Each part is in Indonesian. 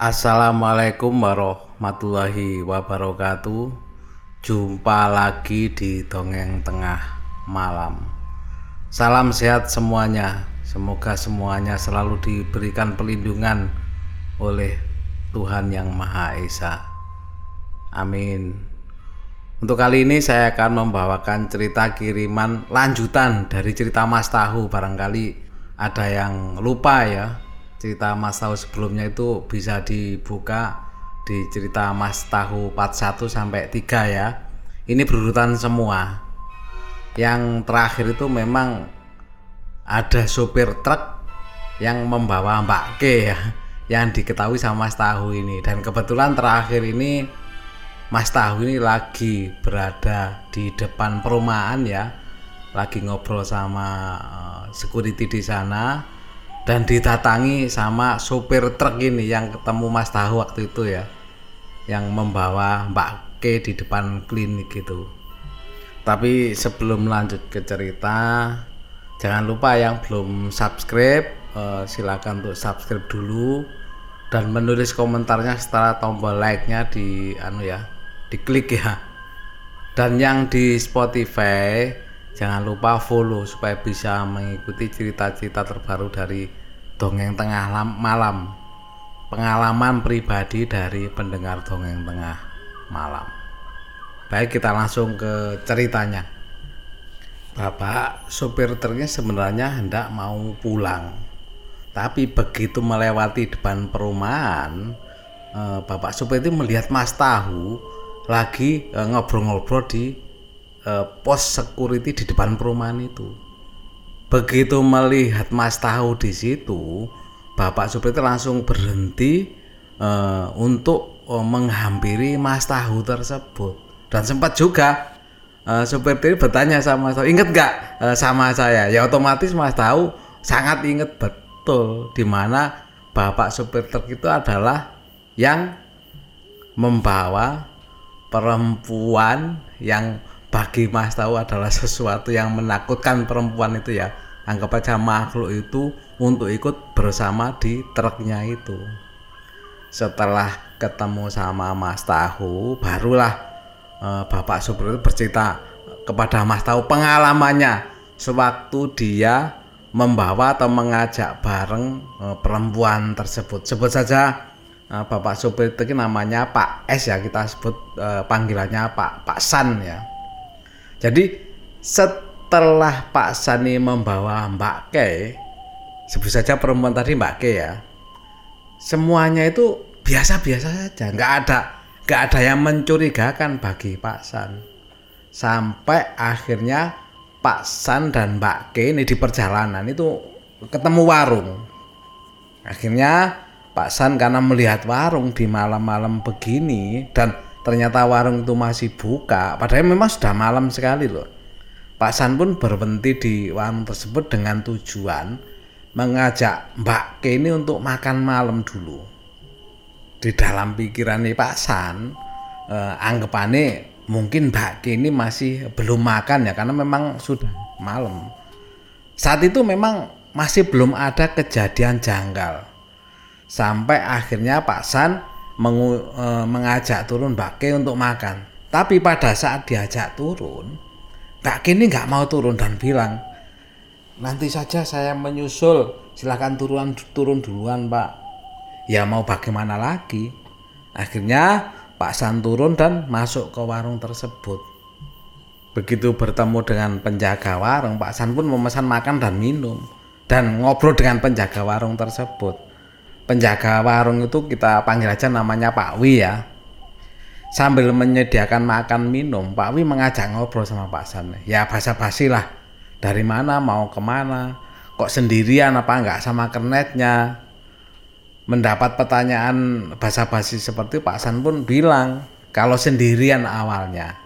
Assalamualaikum warahmatullahi wabarakatuh. Jumpa lagi di Dongeng Tengah Malam. Salam sehat semuanya. Semoga semuanya selalu diberikan pelindungan oleh Tuhan Yang Maha Esa. Amin. Untuk kali ini saya akan membawakan cerita kiriman lanjutan dari cerita Mas Tahu. Barangkali ada yang lupa ya cerita Mas Tahu sebelumnya itu bisa dibuka di cerita Mas Tahu part 1 sampai 3 ya. Ini berurutan semua. Yang terakhir itu memang ada sopir truk yang membawa Mbak K ya yang diketahui sama Mas Tahu ini dan kebetulan terakhir ini Mas Tahu ini lagi berada di depan perumahan ya lagi ngobrol sama uh, security di sana dan didatangi sama sopir truk ini yang ketemu Mas Tahu waktu itu ya. Yang membawa Mbak K di depan klinik gitu. Tapi sebelum lanjut ke cerita jangan lupa yang belum subscribe eh, silakan untuk subscribe dulu. Dan menulis komentarnya setelah tombol like-nya di anu ya diklik ya. Dan yang di Spotify Jangan lupa follow supaya bisa mengikuti cerita-cerita terbaru dari Dongeng Tengah Malam. Pengalaman pribadi dari pendengar Dongeng Tengah Malam. Baik, kita langsung ke ceritanya. Bapak sopir truknya sebenarnya hendak mau pulang. Tapi begitu melewati depan perumahan, eh, Bapak sopir itu melihat Mas Tahu lagi eh, ngobrol-ngobrol di uh, pos security di depan perumahan itu. Begitu melihat Mas Tahu di situ, Bapak supir itu langsung berhenti uh, untuk uh, menghampiri Mas Tahu tersebut. Dan sempat juga uh, supir itu bertanya sama Mas Tahu, inget gak uh, sama saya? Ya otomatis Mas Tahu sangat inget betul di mana Bapak supir itu adalah yang membawa perempuan yang bagi Mas tahu adalah sesuatu yang menakutkan perempuan itu ya. Anggap aja makhluk itu untuk ikut bersama di truknya itu. Setelah ketemu sama Mas Tahu barulah eh, Bapak Supri itu bercerita kepada Mas Tahu pengalamannya sewaktu dia membawa atau mengajak bareng eh, perempuan tersebut. Sebut saja eh, Bapak Supri itu namanya Pak S ya kita sebut eh, panggilannya Pak Pak San ya jadi setelah Pak Sani membawa Mbak Ke, sebut saja perempuan tadi Mbak Ke ya, semuanya itu biasa-biasa saja, nggak ada nggak ada yang mencurigakan bagi Pak San. Sampai akhirnya Pak San dan Mbak Ke ini di perjalanan itu ketemu warung. Akhirnya Pak San karena melihat warung di malam-malam begini dan ternyata warung itu masih buka. Padahal memang sudah malam sekali loh. Pak San pun berhenti di warung tersebut dengan tujuan mengajak Mbak Ke ini untuk makan malam dulu. Di dalam pikiran Pak San eh, anggapannya mungkin Mbak Ke ini masih belum makan ya karena memang sudah malam. Saat itu memang masih belum ada kejadian janggal. Sampai akhirnya Pak San mengu, e, mengajak turun Mbak untuk makan. Tapi pada saat diajak turun, Mbak ini nggak mau turun dan bilang, nanti saja saya menyusul, silahkan turun turun duluan Pak. Ya mau bagaimana lagi? Akhirnya Pak San turun dan masuk ke warung tersebut. Begitu bertemu dengan penjaga warung, Pak San pun memesan makan dan minum dan ngobrol dengan penjaga warung tersebut penjaga warung itu kita panggil aja namanya Pak Wi ya. Sambil menyediakan makan minum, Pak Wi mengajak ngobrol sama Pak San. Ya basa-basi lah. Dari mana mau ke mana? Kok sendirian apa enggak sama kernetnya? Mendapat pertanyaan basa-basi seperti Pak San pun bilang kalau sendirian awalnya.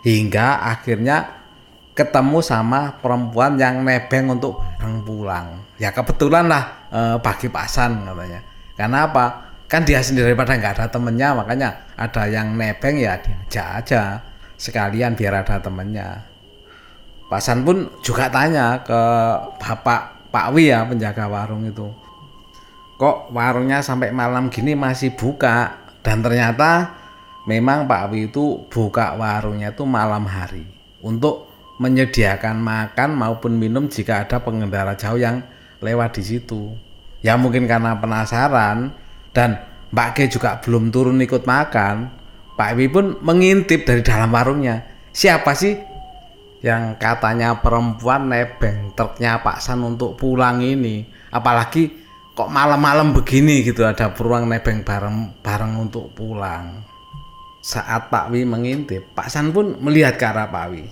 Hingga akhirnya ketemu sama perempuan yang nebeng untuk pulang. Ya kebetulan lah eh, bagi pasan katanya. Karena apa? Kan dia sendiri pada nggak ada temennya, makanya ada yang nebeng ya diajak aja sekalian biar ada temennya. Pasan pun juga tanya ke bapak Pak Wi ya penjaga warung itu. kok warungnya sampai malam gini masih buka dan ternyata memang Pak Wi itu buka warungnya itu malam hari untuk menyediakan makan maupun minum jika ada pengendara jauh yang lewat di situ. Ya mungkin karena penasaran dan Mbak G juga belum turun ikut makan, Pak Wi pun mengintip dari dalam warungnya. Siapa sih yang katanya perempuan nebeng truknya Pak San untuk pulang ini? Apalagi kok malam-malam begini gitu ada peruang nebeng bareng bareng untuk pulang. Saat Pak Wi mengintip, Pak San pun melihat ke arah Pak Wi.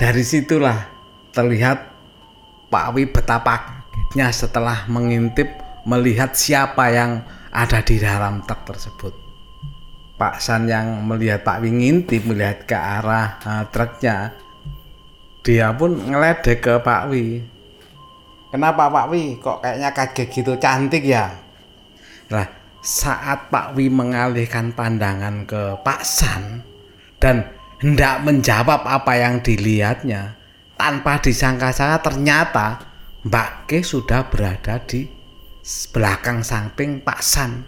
Dari situlah terlihat Pak Wi betapa kagetnya setelah mengintip melihat siapa yang ada di dalam truk tersebut. Pak San yang melihat Pak Wi ngintip melihat ke arah uh, truknya dia pun ngeledek ke Pak Wi. Kenapa Pak Wi kok kayaknya kaget gitu? Cantik ya? Nah saat Pak Wi mengalihkan pandangan ke Pak San dan hendak menjawab apa yang dilihatnya tanpa disangka-sangka ternyata Mbak Ke sudah berada di belakang samping Pak San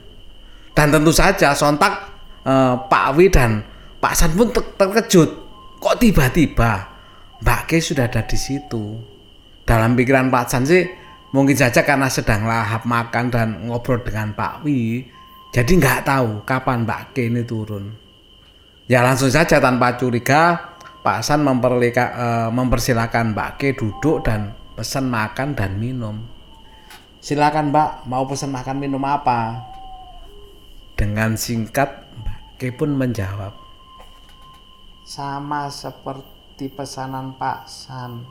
dan tentu saja sontak eh, Pak Wi dan Pak San pun ter terkejut. Kok tiba-tiba Mbak Ke sudah ada di situ? Dalam pikiran Pak San sih mungkin saja karena sedang lahap makan dan ngobrol dengan Pak Wi, jadi nggak tahu kapan Mbak Ke ini turun. Ya langsung saja tanpa curiga Pak San memperlika, uh, mempersilahkan Mbak Ke duduk dan pesan makan dan minum. Silakan Mbak, mau pesan makan minum apa? Dengan singkat Ki pun menjawab, sama seperti pesanan Pak San.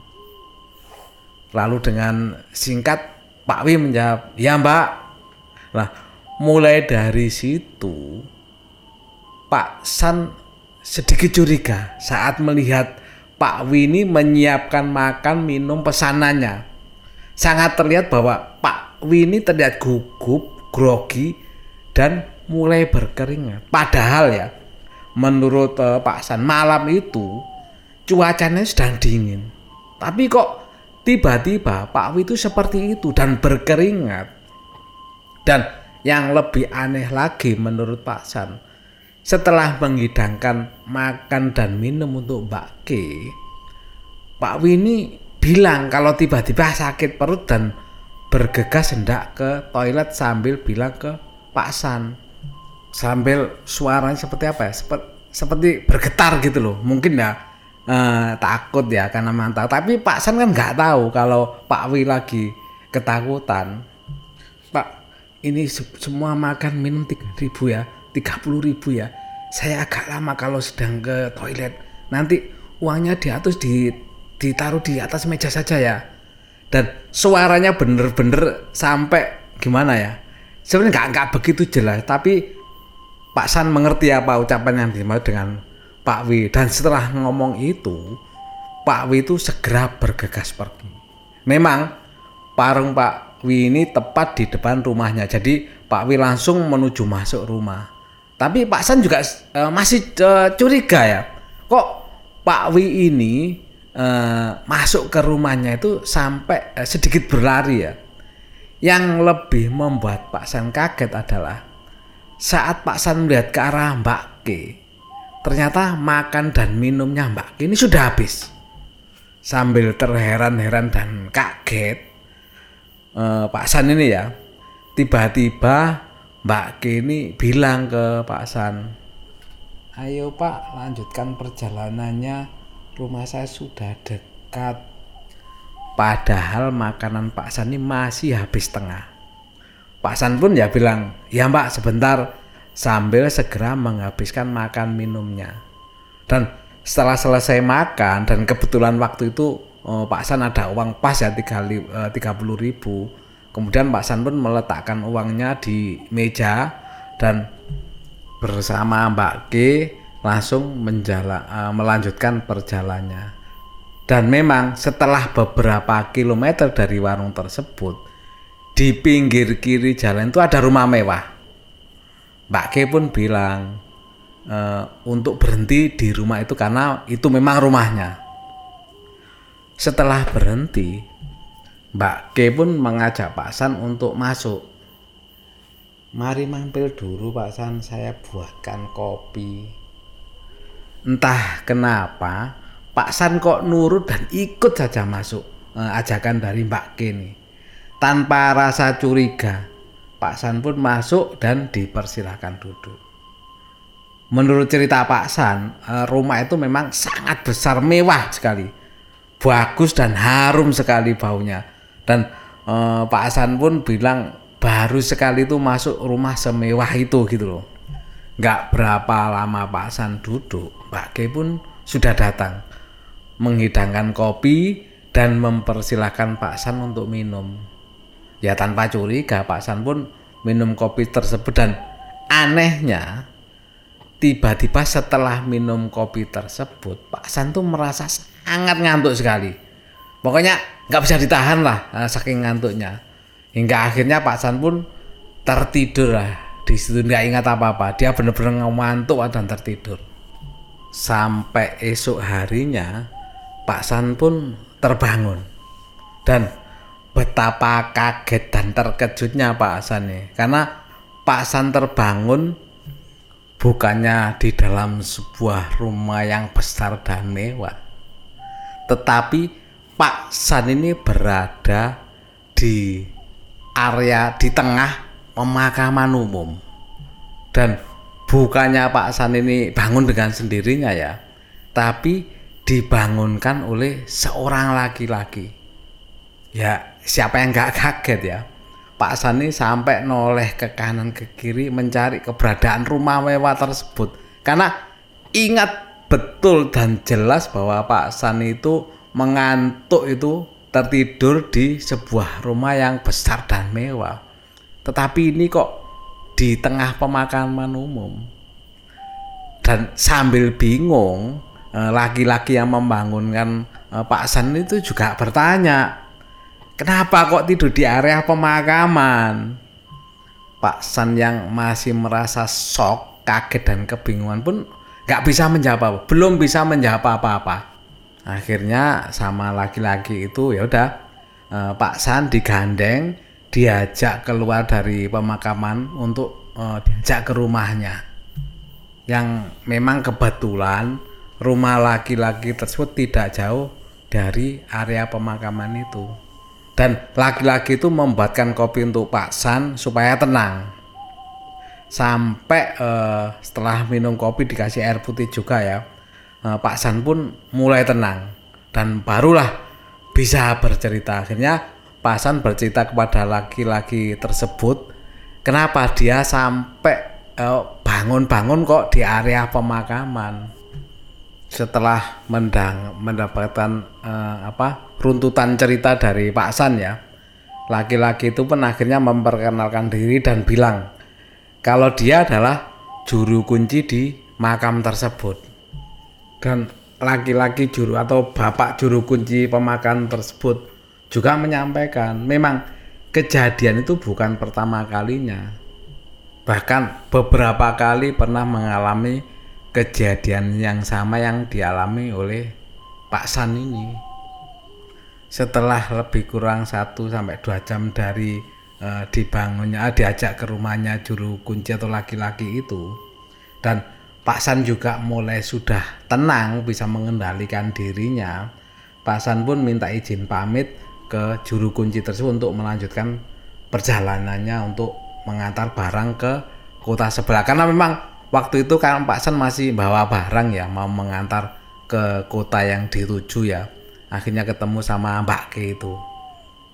Lalu dengan singkat Pak Wi menjawab, ya Mbak. Nah, mulai dari situ Pak San sedikit curiga saat melihat Pak Wi ini menyiapkan makan minum pesanannya. Sangat terlihat bahwa Pak Wi ini terlihat gugup, grogi, dan mulai berkeringat. Padahal ya, menurut uh, Pak San malam itu cuacanya sedang dingin. Tapi kok tiba-tiba Pak Wi itu seperti itu dan berkeringat. Dan yang lebih aneh lagi menurut Pak San, setelah menghidangkan makan dan minum untuk Mbak K, Pak Wi ini bilang kalau tiba-tiba sakit perut dan bergegas hendak ke toilet sambil bilang ke Pak San. Sambil suaranya seperti apa ya? Seperti, seperti bergetar gitu loh. Mungkin ya eh, takut ya karena mantap. Tapi Pak San kan nggak tahu kalau Pak Wi lagi ketakutan. Pak ini semua makan minum tiga ribu ya tiga puluh ribu ya saya agak lama kalau sedang ke toilet nanti uangnya di atas di ditaruh di atas meja saja ya dan suaranya bener-bener sampai gimana ya sebenarnya nggak nggak begitu jelas tapi Pak San mengerti apa ucapan yang dimaksud dengan Pak Wi dan setelah ngomong itu Pak Wi itu segera bergegas pergi. Memang parung Pak Wi ini tepat di depan rumahnya. Jadi Pak Wi langsung menuju masuk rumah. Tapi Pak San juga uh, masih uh, curiga ya. Kok Pak Wi ini uh, masuk ke rumahnya itu sampai uh, sedikit berlari ya. Yang lebih membuat Pak San kaget adalah saat Pak San melihat ke arah Mbak Ke, ternyata makan dan minumnya Mbak Ke ini sudah habis. Sambil terheran-heran dan kaget, eh, Pak San ini ya, tiba-tiba Mbak Ke ini bilang ke Pak San, Ayo Pak, lanjutkan perjalanannya. Rumah saya sudah dekat. Padahal makanan Pak San ini masih habis tengah. Pak San pun ya bilang, ya mbak sebentar sambil segera menghabiskan makan minumnya. Dan setelah selesai makan dan kebetulan waktu itu oh, Pak San ada uang pas ya 30 eh, ribu. Kemudian Pak San pun meletakkan uangnya di meja dan bersama Mbak K langsung menjala, uh, melanjutkan perjalanannya. Dan memang setelah beberapa kilometer dari warung tersebut, di pinggir kiri jalan itu ada rumah mewah. Mbak Ke pun bilang e, untuk berhenti di rumah itu karena itu memang rumahnya. Setelah berhenti, Mbak Ke pun mengajak Pak San untuk masuk. mari mampir dulu Pak San. Saya buatkan kopi. Entah kenapa Pak San kok nurut dan ikut saja masuk eh, ajakan dari Mbak Kini tanpa rasa curiga Pak San pun masuk dan dipersilahkan duduk. Menurut cerita Pak San eh, rumah itu memang sangat besar mewah sekali. Bagus dan harum sekali baunya dan eh, Pak San pun bilang baru sekali itu masuk rumah semewah itu gitu loh. Nggak berapa lama Pak San duduk Mbak Ke pun sudah datang menghidangkan kopi dan mempersilahkan Pak San untuk minum. Ya tanpa curiga Pak San pun minum kopi tersebut dan anehnya tiba-tiba setelah minum kopi tersebut Pak San tuh merasa sangat ngantuk sekali pokoknya nggak bisa ditahan lah eh, saking ngantuknya. Hingga akhirnya Pak San pun tertidur lah. Di situ nggak ingat apa-apa. Dia benar-benar ngantuk dan tertidur. Sampai esok harinya Pak San pun terbangun. Dan betapa kaget dan terkejutnya Pak San nih karena Pak San terbangun bukannya di dalam sebuah rumah yang besar dan mewah. Tetapi Pak San ini berada di area di tengah pemakaman umum. Dan bukannya Pak San ini bangun dengan sendirinya ya tapi dibangunkan oleh seorang laki-laki. Ya siapa yang nggak kaget ya? Pak San ini sampai noleh ke kanan ke kiri mencari keberadaan rumah mewah tersebut. Karena ingat betul dan jelas bahwa Pak San itu mengantuk itu tertidur di sebuah rumah yang besar dan mewah. Tetapi ini kok di tengah pemakaman umum. Dan sambil bingung, eh, laki-laki yang membangunkan eh, Pak San itu juga bertanya, kenapa kok tidur di area pemakaman? Pak San yang masih merasa shock, kaget dan kebingungan pun nggak bisa menjawab, belum bisa menjawab apa-apa akhirnya sama laki-laki itu ya udah eh, Pak San digandeng diajak keluar dari pemakaman untuk eh, diajak ke rumahnya. Yang memang kebetulan rumah laki-laki tersebut tidak jauh dari area pemakaman itu. Dan laki-laki itu membuatkan kopi untuk Pak San supaya tenang. Sampai eh, setelah minum kopi dikasih air putih juga ya Eh, Pak San pun mulai tenang dan barulah bisa bercerita. Akhirnya Pak San bercerita kepada laki-laki tersebut kenapa dia sampai eh, bangun-bangun kok di area pemakaman. Setelah mendang mendapatkan uh, apa runtutan cerita dari Pak San ya, laki-laki itu pun akhirnya memperkenalkan diri dan bilang kalau dia adalah juru kunci di makam tersebut dan laki-laki juru atau bapak juru kunci pemakan tersebut juga menyampaikan memang kejadian itu bukan pertama kalinya. Bahkan beberapa kali pernah mengalami kejadian yang sama yang dialami oleh Pak San ini. Setelah lebih kurang 1 sampai 2 jam dari uh, dibangunnya diajak ke rumahnya juru kunci atau laki-laki itu dan Pak San juga mulai sudah tenang bisa mengendalikan dirinya. Pak San pun minta izin pamit ke juru kunci tersebut untuk melanjutkan perjalanannya untuk mengantar barang ke kota sebelah. Karena memang waktu itu kan Pak San masih bawa barang ya mau mengantar ke kota yang dituju ya. Akhirnya ketemu sama Mbak Ke itu.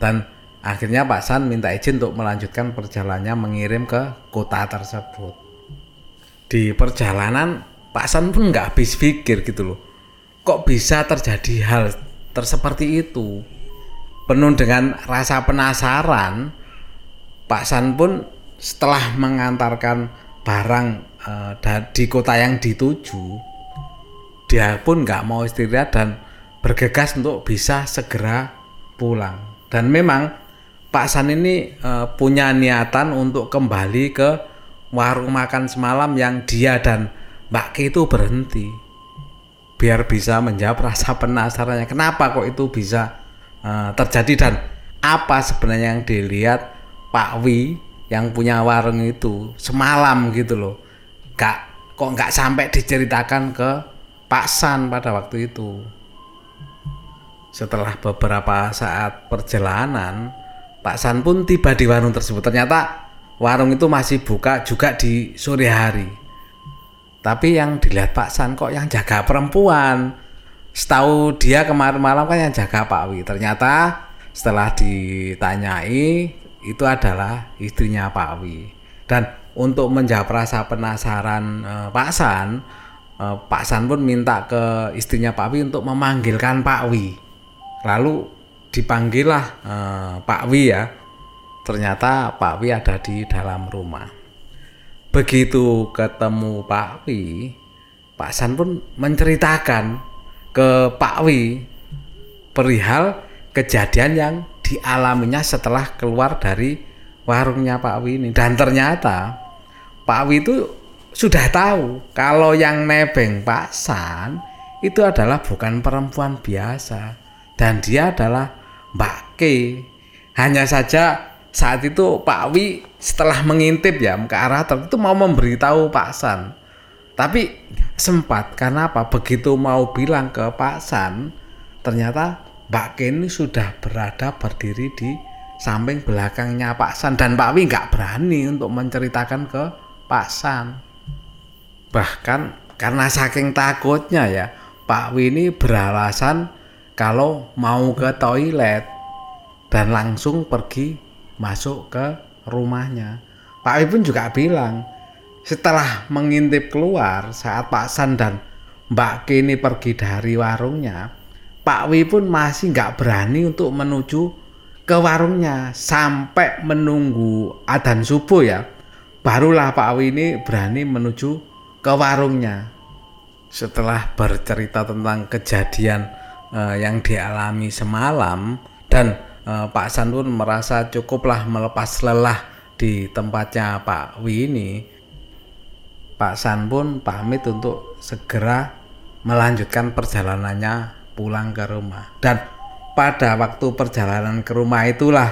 Dan akhirnya Pak San minta izin untuk melanjutkan perjalanannya mengirim ke kota tersebut di perjalanan Pak San pun nggak habis pikir gitu loh. Kok bisa terjadi hal terseperti itu? Penuh dengan rasa penasaran Pak San pun setelah mengantarkan barang uh, di kota yang dituju dia pun nggak mau istirahat dan bergegas untuk bisa segera pulang. Dan memang Pak San ini uh, punya niatan untuk kembali ke warung makan semalam yang dia dan Mbak Ki itu berhenti. Biar bisa menjawab rasa penasarannya kenapa kok itu bisa uh, terjadi dan apa sebenarnya yang dilihat Pak Wi yang punya warung itu semalam gitu loh. Gak kok nggak sampai diceritakan ke Pak San pada waktu itu. Setelah beberapa saat perjalanan Pak San pun tiba di warung tersebut. Ternyata warung itu masih buka juga di sore hari tapi yang dilihat Pak San kok yang jaga perempuan setahu dia kemarin malam kan yang jaga Pak Wi ternyata setelah ditanyai itu adalah istrinya Pak Wi. Dan untuk menjawab rasa penasaran eh, Pak San, eh, Pak San pun minta ke istrinya Pak Wi untuk memanggilkan Pak Wi. Lalu dipanggillah eh, Pak Wi ya. Ternyata Pak Wi ada di dalam rumah. Begitu ketemu Pak Wi, Pak San pun menceritakan ke Pak Wi perihal kejadian yang dialaminya setelah keluar dari warungnya Pak Wi ini. Dan ternyata Pak Wi itu sudah tahu kalau yang nebeng Pak San itu adalah bukan perempuan biasa. Dan dia adalah Mbak Ke hanya saja saat itu Pak Wi setelah mengintip ya ke arah itu mau memberitahu Pak San. Tapi sempat karena apa? Begitu mau bilang ke Pak San ternyata Mbak Kenny sudah berada berdiri di samping belakangnya Pak San. Dan Pak Wi nggak berani untuk menceritakan ke Pak San. Bahkan karena saking takutnya ya Pak Wi ini beralasan kalau mau ke toilet dan langsung pergi masuk ke rumahnya. Pak Wi pun juga bilang setelah mengintip keluar saat Pak San dan Mbak Kini pergi dari warungnya, Pak Wi pun masih nggak berani untuk menuju ke warungnya sampai menunggu adzan subuh ya. Barulah Pak Wi ini berani menuju ke warungnya. Setelah bercerita tentang kejadian eh, yang dialami semalam dan eh, Pak San pun merasa cukuplah melepas lelah di tempatnya Pak Wi ini. Pak San pun pamit untuk segera melanjutkan perjalanannya pulang ke rumah dan pada waktu perjalanan ke rumah itulah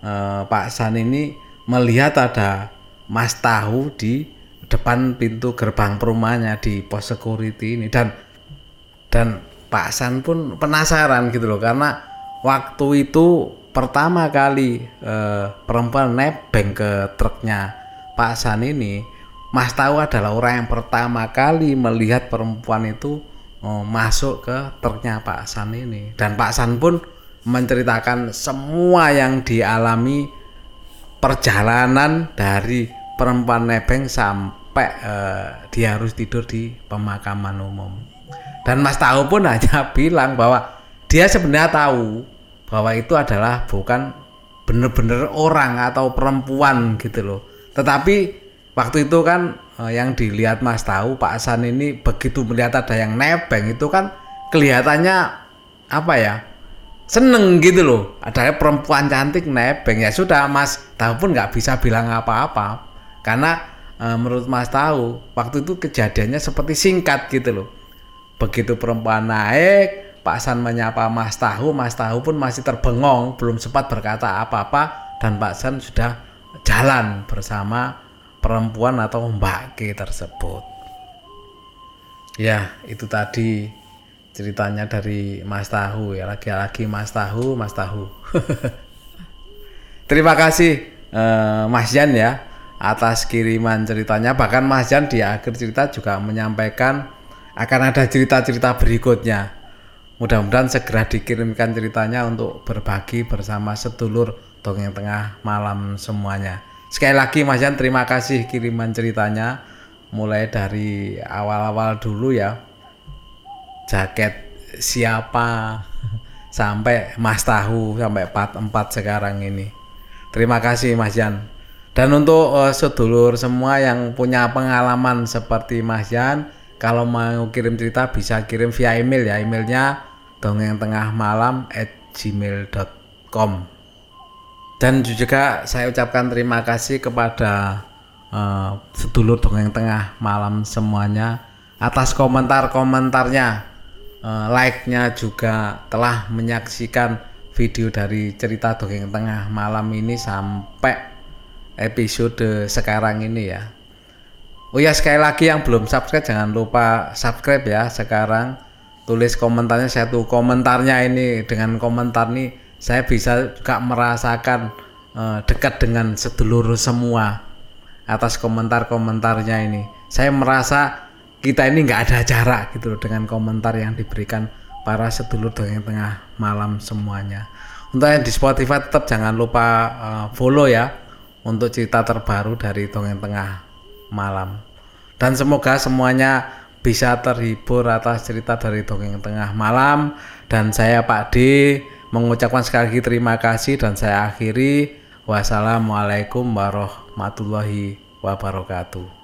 eh, Pak San ini melihat ada Mas Tahu di depan pintu gerbang perumahannya di pos security ini dan dan Pak San pun penasaran gitu loh karena waktu itu pertama kali eh, perempuan nebeng ke truknya Pak San ini Mas Tahu adalah orang yang pertama kali melihat perempuan itu oh, masuk ke truknya Pak San ini. Dan Pak San pun menceritakan semua yang dialami perjalanan dari perempuan nebeng sampai eh, dia harus tidur di pemakaman umum. Dan Mas Tahu pun hanya bilang bahwa dia sebenarnya tahu bahwa itu adalah bukan benar-benar orang atau perempuan gitu loh. Tetapi waktu itu kan uh, yang dilihat Mas tahu Pak Hasan ini begitu melihat ada yang nebeng itu kan kelihatannya apa ya seneng gitu loh. Ada perempuan cantik nebeng. Ya sudah Mas tahu pun nggak bisa bilang apa-apa. Karena uh, menurut Mas tahu waktu itu kejadiannya seperti singkat gitu loh. Begitu perempuan naik Pak Hasan menyapa Mas Tahu Mas Tahu pun masih terbengong belum sempat berkata apa-apa dan Pak Hasan sudah jalan bersama perempuan atau Mbak K tersebut. Ya, itu tadi ceritanya dari Mas Tahu ya, lagi-lagi Mas Tahu, Mas Tahu. Terima kasih eh, Mas Jan ya atas kiriman ceritanya. Bahkan Mas Jan di akhir cerita juga menyampaikan akan ada cerita-cerita berikutnya. Mudah-mudahan segera dikirimkan ceritanya untuk berbagi bersama sedulur dongeng tengah malam semuanya. Sekali lagi Mas Jan terima kasih kiriman ceritanya mulai dari awal-awal dulu ya. Jaket siapa sampai Mas Tahu sampai part 4 sekarang ini. Terima kasih Mas Jan. Dan untuk uh, sedulur semua yang punya pengalaman seperti Mas Jan, kalau mau kirim cerita bisa kirim via email ya. Emailnya dongeng tengah malam at gmail.com dan juga saya ucapkan terima kasih kepada uh, sedulur dongeng tengah malam semuanya atas komentar-komentarnya. Uh, like-nya juga telah menyaksikan video dari cerita dongeng tengah malam ini sampai episode sekarang ini ya. Oh ya sekali lagi yang belum subscribe jangan lupa subscribe ya sekarang tulis komentarnya satu komentarnya ini dengan komentar nih saya bisa juga merasakan uh, dekat dengan sedulur semua atas komentar-komentarnya ini. Saya merasa kita ini nggak ada jarak gitu loh dengan komentar yang diberikan para sedulur dongeng tengah malam semuanya. Untuk yang di Spotify tetap jangan lupa uh, follow ya untuk cerita terbaru dari dongeng tengah malam. Dan semoga semuanya bisa terhibur atas cerita dari dongeng tengah malam. Dan saya Pak D mengucapkan sekali lagi terima kasih dan saya akhiri. Wassalamualaikum warahmatullahi wabarakatuh